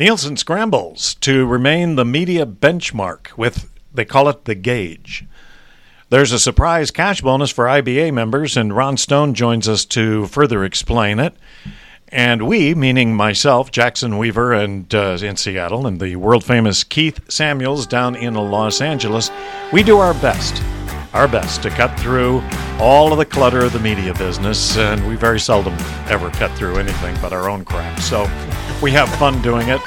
Nielsen scrambles to remain the media benchmark with, they call it the gauge. There's a surprise cash bonus for IBA members, and Ron Stone joins us to further explain it. And we, meaning myself, Jackson Weaver, and uh, in Seattle, and the world famous Keith Samuels down in Los Angeles, we do our best, our best to cut through all of the clutter of the media business. And we very seldom ever cut through anything but our own crap. So we have fun doing it.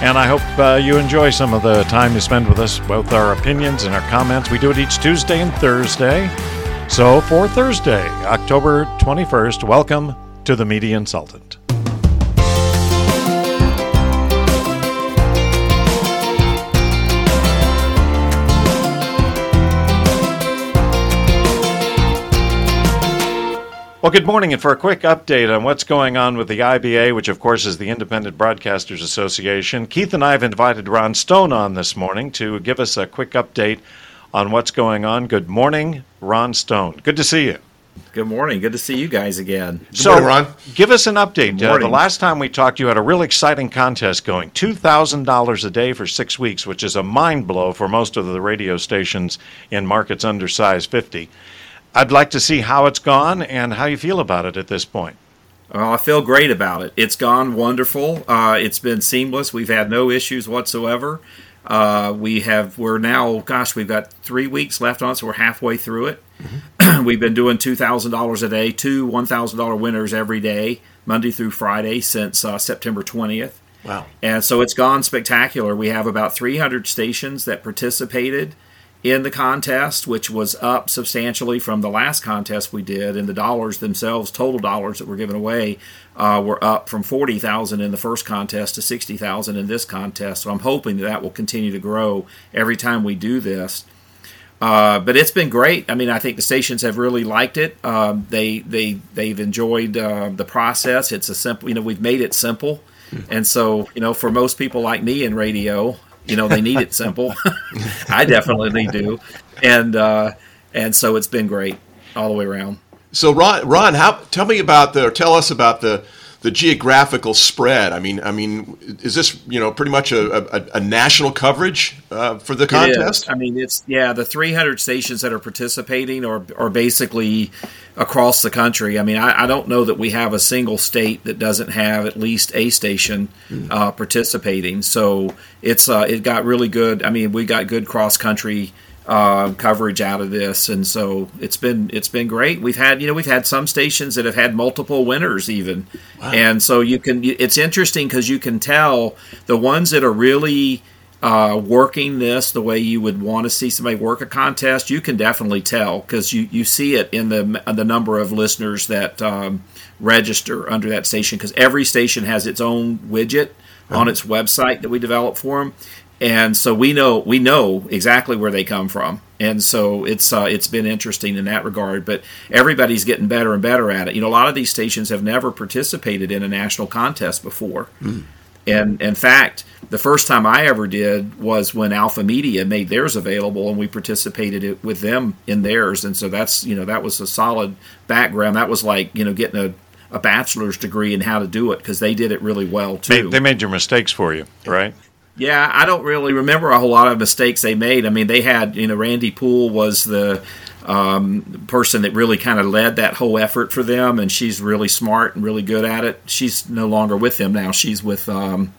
And I hope uh, you enjoy some of the time you spend with us, both our opinions and our comments. We do it each Tuesday and Thursday. So for Thursday, October 21st, welcome to the Media Insultant. Well, good morning, and for a quick update on what's going on with the IBA, which of course is the Independent Broadcasters Association, Keith and I have invited Ron Stone on this morning to give us a quick update on what's going on. Good morning, Ron Stone. Good to see you. Good morning. Good to see you guys again. Good so, morning, Ron. give us an update. Uh, the last time we talked, you had a real exciting contest going $2,000 a day for six weeks, which is a mind blow for most of the radio stations in markets under size 50. I'd like to see how it's gone and how you feel about it at this point. Well, I feel great about it. It's gone wonderful. Uh, it's been seamless. We've had no issues whatsoever. Uh, we have we're now gosh we've got three weeks left on it, so we're halfway through it. Mm-hmm. we've been doing two thousand dollars a day, two one thousand dollar winners every day, Monday through Friday since uh, September twentieth. Wow! And so it's gone spectacular. We have about three hundred stations that participated in the contest, which was up substantially from the last contest we did, and the dollars themselves, total dollars that were given away, uh, were up from forty thousand in the first contest to sixty thousand in this contest. So I'm hoping that that will continue to grow every time we do this. Uh, but it's been great. I mean, I think the stations have really liked it. Um, they they they've enjoyed uh, the process. It's a simple, you know, we've made it simple. Hmm. And so, you know, for most people like me in radio, you know, they need it simple. I definitely do, and uh, and so it's been great all the way around. So Ron, Ron, how tell me about the or tell us about the the geographical spread. I mean, I mean, is this you know pretty much a, a, a national coverage uh, for the contest? I mean, it's yeah, the 300 stations that are participating are are basically across the country. I mean, I, I don't know that we have a single state that doesn't have at least a station mm. uh, participating. So it's uh, it got really good. I mean, we got good cross country uh, coverage out of this, and so it's been it's been great. We've had you know we've had some stations that have had multiple winners even, wow. and so you can it's interesting because you can tell the ones that are really uh, working this the way you would want to see somebody work a contest. You can definitely tell because you you see it in the the number of listeners that um, register under that station because every station has its own widget on its website that we develop for them and so we know we know exactly where they come from and so it's uh, it's been interesting in that regard but everybody's getting better and better at it you know a lot of these stations have never participated in a national contest before mm. and in fact the first time i ever did was when alpha media made theirs available and we participated with them in theirs and so that's you know that was a solid background that was like you know getting a a bachelor's degree in how to do it because they did it really well too. They, they made your mistakes for you, right? Yeah, I don't really remember a whole lot of mistakes they made. I mean, they had, you know, Randy Poole was the um, person that really kind of led that whole effort for them, and she's really smart and really good at it. She's no longer with them now. She's with um,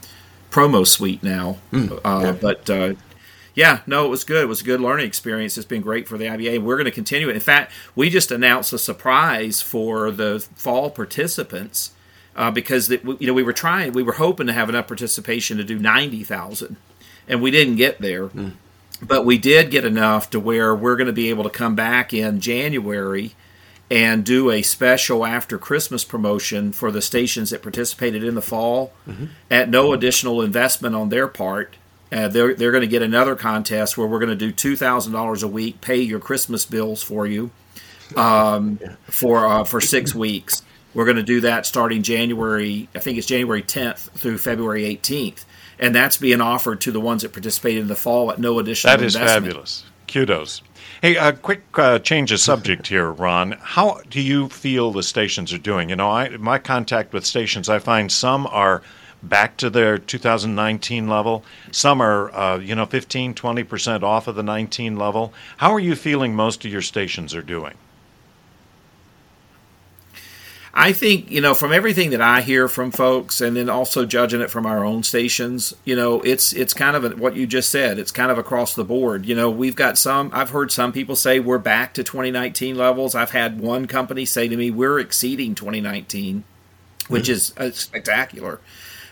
Promo Suite now. Mm, uh, yeah. But uh, yeah, no, it was good. It was a good learning experience. It's been great for the IBA. We're going to continue it. In fact, we just announced a surprise for the fall participants uh, because the, you know we were trying, we were hoping to have enough participation to do ninety thousand, and we didn't get there. Mm. But we did get enough to where we're going to be able to come back in January and do a special after Christmas promotion for the stations that participated in the fall mm-hmm. at no additional investment on their part. Uh, they're they're going to get another contest where we're going to do two thousand dollars a week, pay your Christmas bills for you, um, yeah. for uh, for six weeks. We're going to do that starting January, I think it's January 10th through February 18th. And that's being offered to the ones that participated in the fall at no additional That is investment. fabulous. Kudos. Hey, a quick uh, change of subject here, Ron. How do you feel the stations are doing? You know, I, my contact with stations, I find some are back to their 2019 level. Some are, uh, you know, 15, 20% off of the 19 level. How are you feeling most of your stations are doing? I think, you know, from everything that I hear from folks and then also judging it from our own stations, you know, it's it's kind of a, what you just said. It's kind of across the board. You know, we've got some I've heard some people say we're back to 2019 levels. I've had one company say to me we're exceeding 2019, which mm-hmm. is uh, spectacular.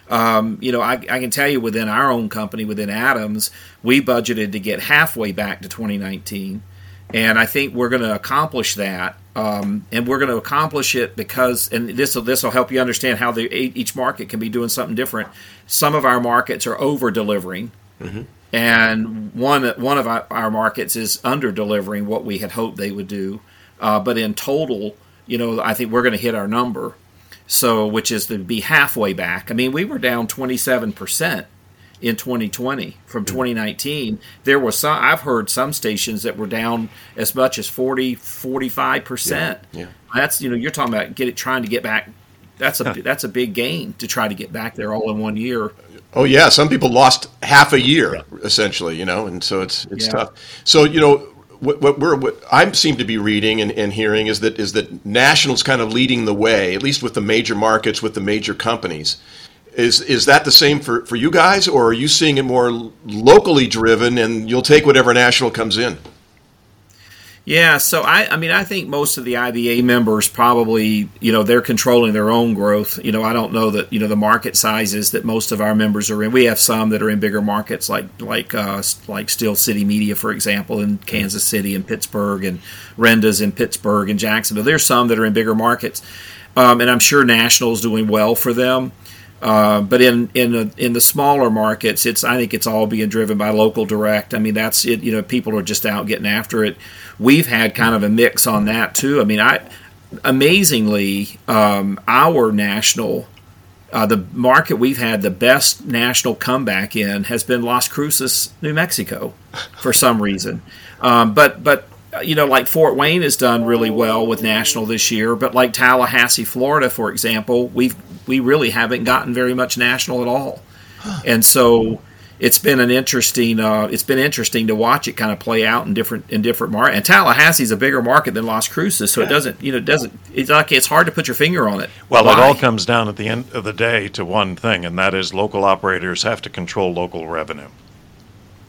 Um, you know, I, I, can tell you within our own company, within Adams, we budgeted to get halfway back to 2019. And I think we're going to accomplish that um, and we're going to accomplish it because, and this will this will help you understand how the each market can be doing something different. Some of our markets are over delivering, mm-hmm. and one one of our, markets is under delivering what we had hoped they would do. Uh, but in total, you know, I think we're going to hit our number. So, which is to be halfway back. I mean, we were down twenty seven percent in 2020 from 2019 there was some i've heard some stations that were down as much as 40 45 percent yeah, that's you know you're talking about get it trying to get back that's a that's a big gain to try to get back there all in one year oh yeah some people lost half a year yeah. essentially you know and so it's it's yeah. tough so you know what, what we're what I seem to be reading and, and hearing is that is that nationals kind of leading the way, at least with the major markets, with the major companies. Is is that the same for, for you guys, or are you seeing it more locally driven, and you'll take whatever national comes in? Yeah, so I, I mean, I think most of the IBA members probably, you know, they're controlling their own growth. You know, I don't know that, you know, the market sizes that most of our members are in. We have some that are in bigger markets, like like uh, like Steel City Media, for example, in Kansas City and Pittsburgh, and Renda's in Pittsburgh and Jacksonville. There's some that are in bigger markets, um, and I'm sure National's doing well for them. Uh, but in in the, in the smaller markets, it's I think it's all being driven by local direct. I mean, that's it. You know, people are just out getting after it. We've had kind of a mix on that too. I mean, I amazingly um, our national. Uh, the market we've had the best national comeback in has been Las Cruces, New Mexico, for some reason. Um, but but you know, like Fort Wayne has done really well with national this year, but like Tallahassee, Florida, for example, we've we really haven't gotten very much national at all, and so it's been an interesting uh, it's been interesting to watch it kind of play out in different in different markets. And Tallahassee's a bigger market than Las Cruces, so yeah. it doesn't you know it doesn't it's like it's hard to put your finger on it. Well, Why? it all comes down at the end of the day to one thing, and that is local operators have to control local revenue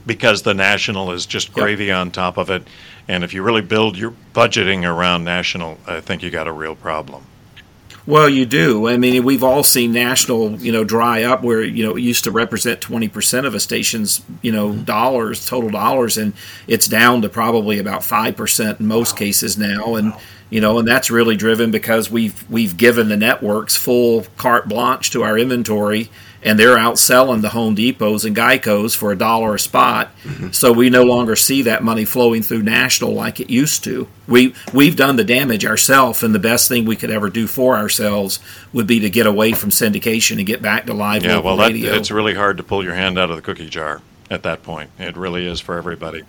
because the national is just gravy yep. on top of it. And if you really build your budgeting around national, I think you got a real problem. Well, you do. I mean, we've all seen national, you know, dry up where you know it used to represent twenty percent of a station's, you know, mm-hmm. dollars, total dollars, and it's down to probably about five percent in most wow. cases now. And you know, and that's really driven because we've we've given the networks full carte blanche to our inventory and they're outselling the Home Depots and Geicos for a dollar a spot. Mm-hmm. So we no longer see that money flowing through national like it used to. We we've done the damage ourselves, and the best thing we could ever do for ourselves would be to get away from syndication and get back to live yeah, well, that, it's really hard to pull your hand out of the cookie jar at that point. It really is for everybody.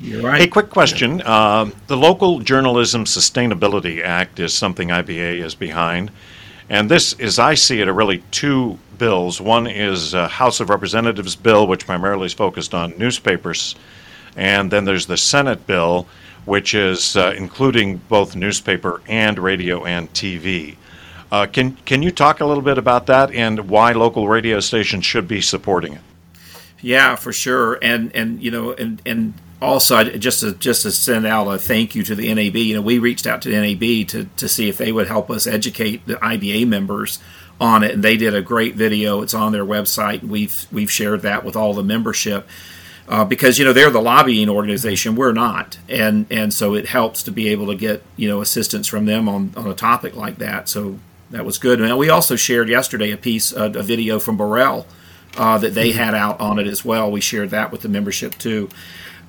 You're right. Hey, quick question. Uh, the Local Journalism Sustainability Act is something IBA is behind. And this, as I see it, are really two bills. One is a House of Representatives bill, which primarily is focused on newspapers, and then there's the Senate bill, which is uh, including both newspaper and radio and TV. Uh, can can you talk a little bit about that and why local radio stations should be supporting it? Yeah, for sure. And and you know and and also just to just to send out a thank you to the NAB. You know, we reached out to the NAB to to see if they would help us educate the IBA members on it, and they did a great video. It's on their website. We've we've shared that with all the membership. Uh, because you know they're the lobbying organization, we're not, and and so it helps to be able to get you know assistance from them on, on a topic like that. So that was good. And we also shared yesterday a piece, a, a video from Borrell uh, that they had out on it as well. We shared that with the membership too.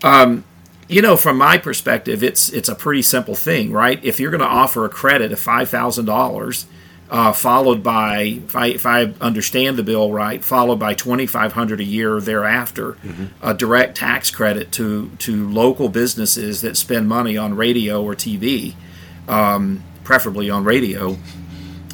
Um, you know, from my perspective, it's it's a pretty simple thing, right? If you're going to offer a credit of five thousand dollars uh, followed by, if I, if I, understand the bill right, followed by twenty five hundred a year thereafter, mm-hmm. a direct tax credit to to local businesses that spend money on radio or TV, um, preferably on radio.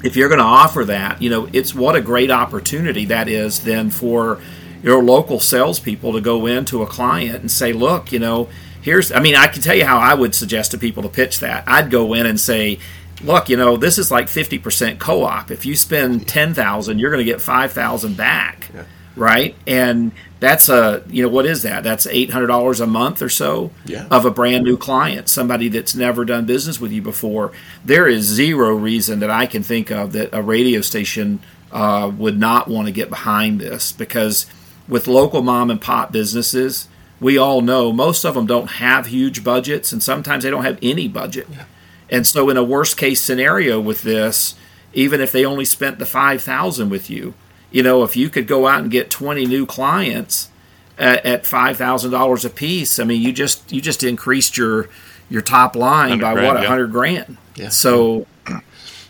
if you're going to offer that, you know, it's what a great opportunity that is then for your local salespeople to go into a client and say, look, you know, here's, I mean, I can tell you how I would suggest to people to pitch that. I'd go in and say, look, you know, this is like 50% co-op. If you spend 10,000, you're going to get 5,000 back. Yeah. Right. And that's a, you know, what is that? That's $800 a month or so yeah. of a brand new client, somebody that's never done business with you before. There is zero reason that I can think of that a radio station uh, would not want to get behind this because with local mom and pop businesses, we all know most of them don't have huge budgets and sometimes they don't have any budget. Yeah. And so in a worst case scenario with this, even if they only spent the 5000 with you, you know, if you could go out and get 20 new clients at, at $5,000 a piece, I mean, you just you just increased your your top line by grand, what, a yeah. 100 grand. Yeah. So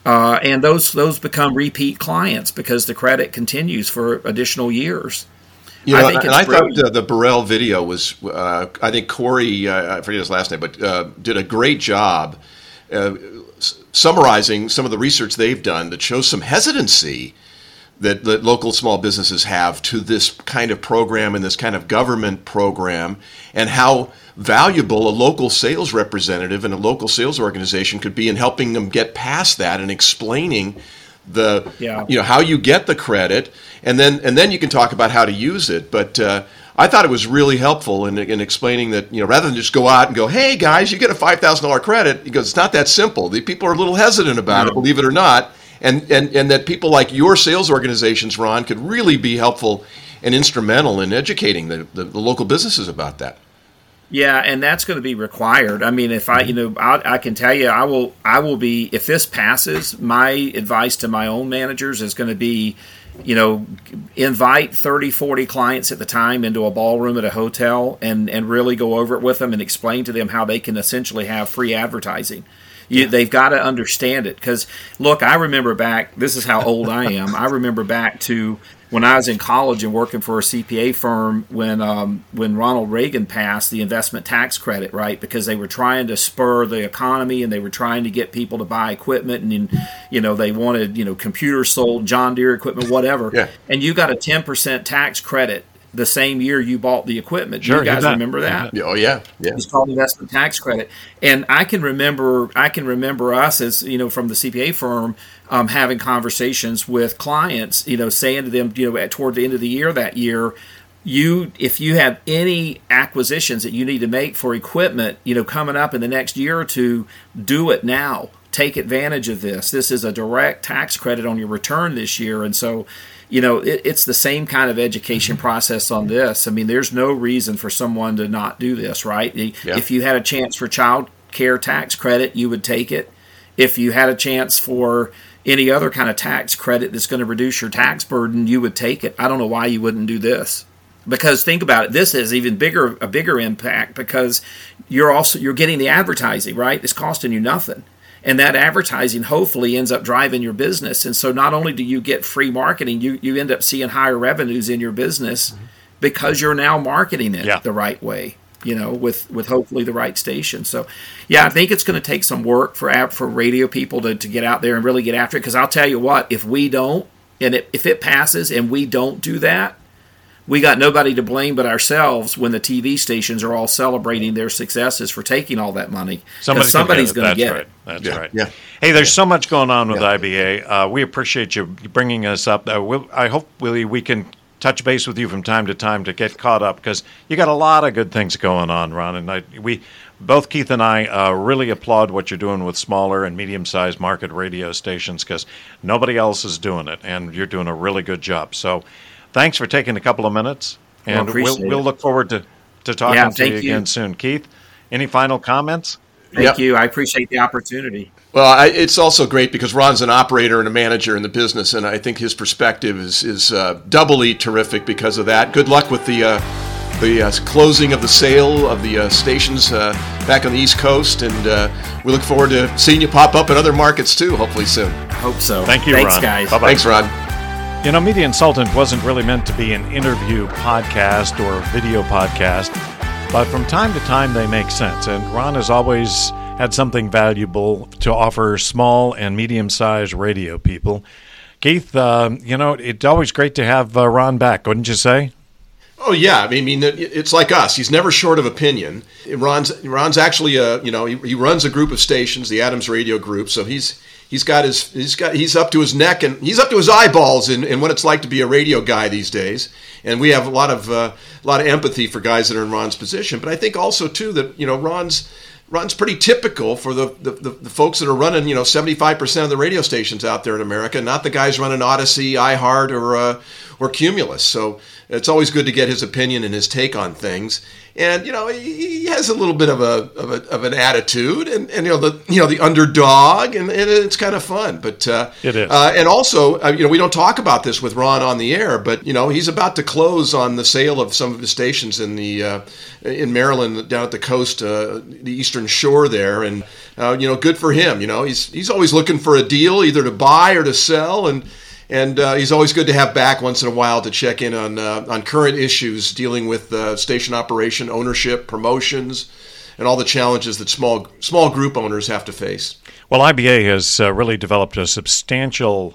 uh, and those those become repeat clients because the credit continues for additional years. You know, I and I thought the, the Borrell video was, uh, I think Corey, uh, I forget his last name, but uh, did a great job uh, summarizing some of the research they've done that shows some hesitancy that, that local small businesses have to this kind of program and this kind of government program, and how valuable a local sales representative and a local sales organization could be in helping them get past that and explaining the yeah. you know how you get the credit and then and then you can talk about how to use it but uh, I thought it was really helpful in, in explaining that you know rather than just go out and go hey guys you get a five thousand dollar credit because it's not that simple the people are a little hesitant about it believe it or not and, and, and that people like your sales organizations, Ron, could really be helpful and instrumental in educating the, the, the local businesses about that. Yeah, and that's going to be required. I mean, if I, you know, I, I, can tell you, I will, I will be. If this passes, my advice to my own managers is going to be, you know, invite 30, 40 clients at the time into a ballroom at a hotel and and really go over it with them and explain to them how they can essentially have free advertising. You, yeah. They've got to understand it because look, I remember back. This is how old I am. I remember back to when I was in college and working for a CPA firm when um, when Ronald Reagan passed the investment tax credit, right? Because they were trying to spur the economy and they were trying to get people to buy equipment and you know they wanted you know computers sold, John Deere equipment, whatever. Yeah. And you got a ten percent tax credit the same year you bought the equipment. Sure, you guys remember that? Oh yeah, yeah. It's called investment tax credit, and I can remember I can remember us as you know from the CPA firm um, having conversations with clients, you know, saying to them, you know, at toward the end of the year that year. You, if you have any acquisitions that you need to make for equipment, you know, coming up in the next year or two, do it now take advantage of this. This is a direct tax credit on your return this year. And so you know, it, it's the same kind of education mm-hmm. process on this. I mean, there's no reason for someone to not do this, right? Yeah. If you had a chance for child care tax credit, you would take it. If you had a chance for any other kind of tax credit that's going to reduce your tax burden, you would take it. I don't know why you wouldn't do this. Because think about it, this is even bigger a bigger impact because you're also you're getting the advertising, right? It's costing you nothing and that advertising hopefully ends up driving your business. And so not only do you get free marketing, you, you end up seeing higher revenues in your business mm-hmm. because you're now marketing it yeah. the right way. You know, with with hopefully the right station. So, yeah, I think it's going to take some work for for radio people to, to get out there and really get after it. Because I'll tell you what, if we don't, and it, if it passes and we don't do that, we got nobody to blame but ourselves when the TV stations are all celebrating their successes for taking all that money. Somebody's, somebody's going to get, it. That's yeah. right. Yeah. Hey, there's so much going on with yeah. IBA. Uh, we appreciate you bringing us up. Uh, we'll, I hope we, we can touch base with you from time to time to get caught up because you got a lot of good things going on, Ron. And I, we both Keith and I uh, really applaud what you're doing with smaller and medium-sized market radio stations because nobody else is doing it, and you're doing a really good job. So thanks for taking a couple of minutes, and well, we'll, we'll look forward to, to talking yeah, to you, you again soon. Keith, any final comments? Thank yep. you. I appreciate the opportunity. Well, I, it's also great because Ron's an operator and a manager in the business, and I think his perspective is is uh, doubly terrific because of that. Good luck with the uh, the uh, closing of the sale of the uh, stations uh, back on the East Coast, and uh, we look forward to seeing you pop up in other markets too, hopefully soon. Hope so. Thank you, Thanks, Ron. guys. Bye-bye. Thanks, Ron. You know, Media Insultant wasn't really meant to be an interview podcast or video podcast, but from time to time they make sense. And Ron has always had something valuable to offer small and medium sized radio people. Keith, uh, you know, it's always great to have uh, Ron back, wouldn't you say? Oh yeah, I mean, it's like us. He's never short of opinion. Ron's Ron's actually a you know he, he runs a group of stations, the Adams Radio Group. So he's he's got his he's got he's up to his neck and he's up to his eyeballs in, in what it's like to be a radio guy these days. And we have a lot of uh, a lot of empathy for guys that are in Ron's position. But I think also too that you know Ron's Ron's pretty typical for the, the, the, the folks that are running, you know, 75% of the radio stations out there in America, not the guys running Audacy, iHeart, or, uh, or Cumulus. So it's always good to get his opinion and his take on things. And you know he has a little bit of a of, a, of an attitude, and, and you know the you know the underdog, and, and it's kind of fun. But uh, it is. Uh, and also, uh, you know, we don't talk about this with Ron on the air, but you know he's about to close on the sale of some of his stations in the uh, in Maryland down at the coast, uh, the Eastern Shore there, and uh, you know, good for him. You know, he's he's always looking for a deal, either to buy or to sell, and and uh, he's always good to have back once in a while to check in on uh, on current issues dealing with uh, station operation, ownership, promotions, and all the challenges that small small group owners have to face. Well, IBA has uh, really developed a substantial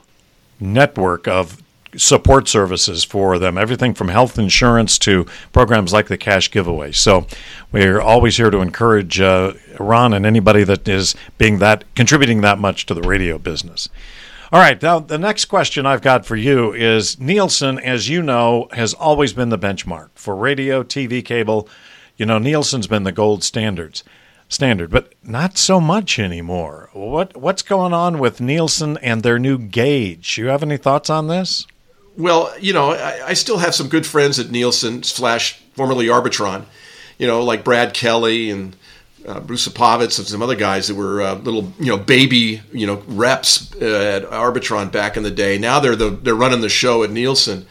network of support services for them everything from health insurance to programs like the cash giveaway so we're always here to encourage uh, ron and anybody that is being that contributing that much to the radio business all right. Now, the next question I've got for you is Nielsen, as you know, has always been the benchmark for radio, TV, cable. You know, Nielsen's been the gold standards standard, but not so much anymore. What what's going on with Nielsen and their new gauge? You have any thoughts on this? Well, you know, I, I still have some good friends at Nielsen slash formerly Arbitron. You know, like Brad Kelly and uh, Bruce Sapovitz and some other guys that were uh, little, you know, baby, you know, reps uh, at Arbitron back in the day. Now they're the they're running the show at Nielsen,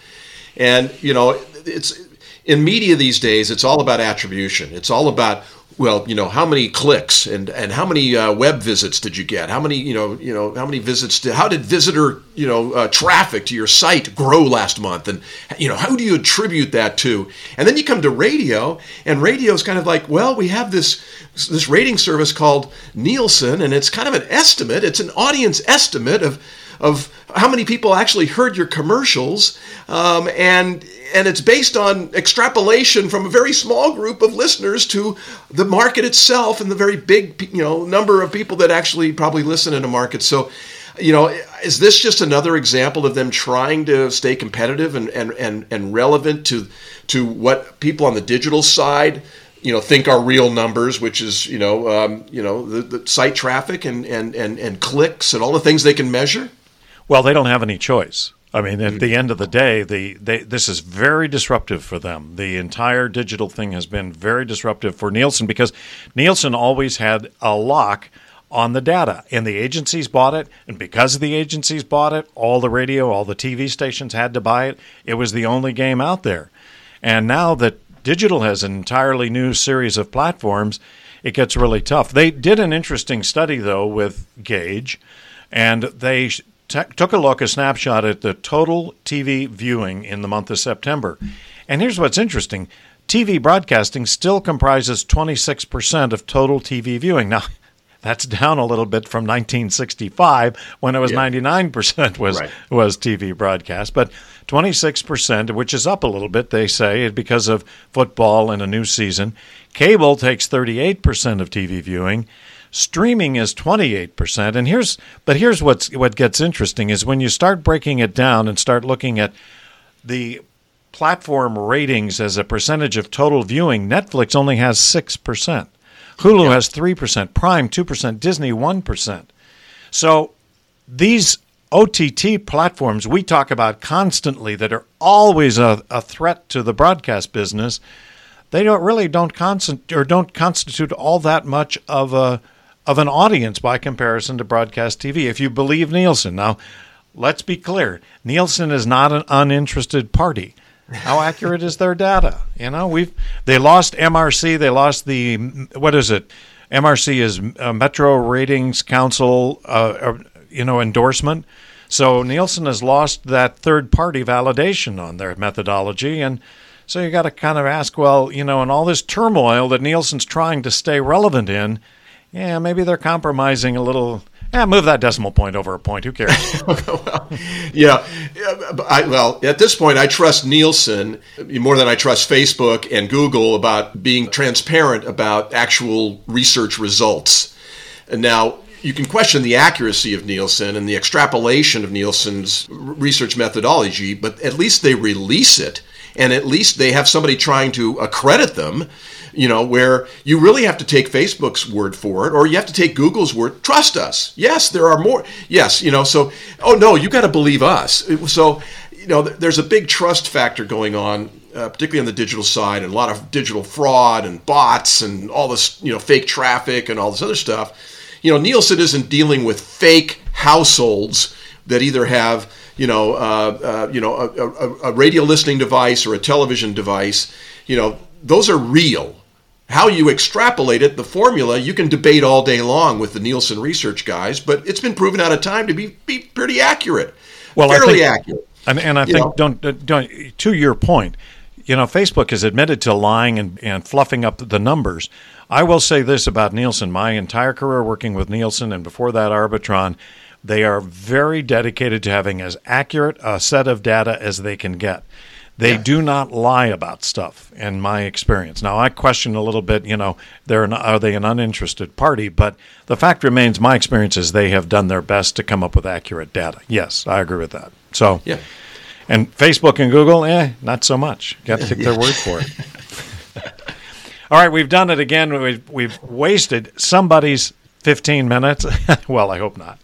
and you know, it's in media these days. It's all about attribution. It's all about well, you know, how many clicks and, and how many uh, web visits did you get? How many, you know, you know, how many visits? Did, how did visitor, you know, uh, traffic to your site grow last month? And you know, how do you attribute that to? And then you come to radio, and radio is kind of like, well, we have this this rating service called Nielsen, and it's kind of an estimate. It's an audience estimate of of how many people actually heard your commercials, um, and and it's based on extrapolation from a very small group of listeners to the market itself and the very big you know number of people that actually probably listen in a market. So, you know, is this just another example of them trying to stay competitive and and and, and relevant to to what people on the digital side? you know think are real numbers, which is you know um, you know the, the, site traffic and, and and and clicks and all the things they can measure. Well, they don't have any choice. I mean, at mm. the end of the day, the they, this is very disruptive for them. The entire digital thing has been very disruptive for Nielsen because Nielsen always had a lock on the data, and the agencies bought it. And because the agencies bought it, all the radio, all the TV stations had to buy it. It was the only game out there. And now that digital has an entirely new series of platforms, it gets really tough. They did an interesting study, though, with Gauge, and they t- took a look, a snapshot at the total TV viewing in the month of September. And here's what's interesting TV broadcasting still comprises 26% of total TV viewing. Now, that's down a little bit from 1965 when it was yeah. 99% was right. was TV broadcast, but 26%, which is up a little bit, they say, because of football and a new season. Cable takes 38% of TV viewing, Streaming is 28%. And here's but here's what's what gets interesting is when you start breaking it down and start looking at the platform ratings as a percentage of total viewing, Netflix only has 6%. Hulu yeah. has 3%, Prime 2%, Disney 1%. So these OTT platforms we talk about constantly that are always a, a threat to the broadcast business, they don't really don't constant or don't constitute all that much of a of an audience by comparison to broadcast TV, if you believe Nielsen. Now, let's be clear Nielsen is not an uninterested party. How accurate is their data? You know, we've they lost MRC, they lost the what is it? MRC is uh, Metro Ratings Council, uh, uh, you know, endorsement. So Nielsen has lost that third party validation on their methodology, and so you got to kind of ask, well, you know, in all this turmoil that Nielsen's trying to stay relevant in, yeah, maybe they're compromising a little. Yeah, move that decimal point over a point. Who cares? well, yeah. I, well, at this point, I trust Nielsen more than I trust Facebook and Google about being transparent about actual research results. Now, you can question the accuracy of Nielsen and the extrapolation of Nielsen's research methodology, but at least they release it, and at least they have somebody trying to accredit them you know, where you really have to take Facebook's word for it or you have to take Google's word. Trust us. Yes, there are more. Yes, you know, so, oh no, you got to believe us. So, you know, there's a big trust factor going on, uh, particularly on the digital side, and a lot of digital fraud and bots and all this, you know, fake traffic and all this other stuff. You know, Nielsen isn't dealing with fake households that either have you know, uh, uh, you know, a, a, a, radio listening device or a television device. You know, those are real. How you extrapolate it, the formula, you can debate all day long with the Nielsen research guys, but it's been proven out of time to be, be pretty accurate. Well, fairly think, accurate. And, and I you think, know? don't, uh, don't, to your point, you know, Facebook has admitted to lying and, and fluffing up the numbers. I will say this about Nielsen my entire career working with Nielsen and before that Arbitron, they are very dedicated to having as accurate a set of data as they can get. They yeah. do not lie about stuff, in my experience. Now, I question a little bit, you know, they're an, are they an uninterested party? But the fact remains, my experience is they have done their best to come up with accurate data. Yes, I agree with that. So, yeah. And Facebook and Google, eh, not so much. You Got to take yeah. their word for it. All right, we've done it again. We've, we've wasted somebody's 15 minutes. well, I hope not.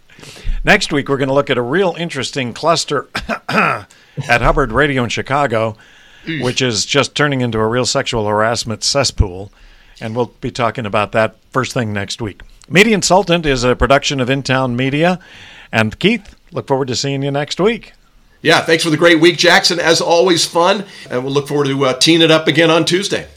Next week, we're going to look at a real interesting cluster at Hubbard Radio in Chicago, which is just turning into a real sexual harassment cesspool. And we'll be talking about that first thing next week. Media Insultant is a production of In Town Media. And Keith, look forward to seeing you next week. Yeah, thanks for the great week, Jackson. As always, fun. And we'll look forward to uh, teeing it up again on Tuesday.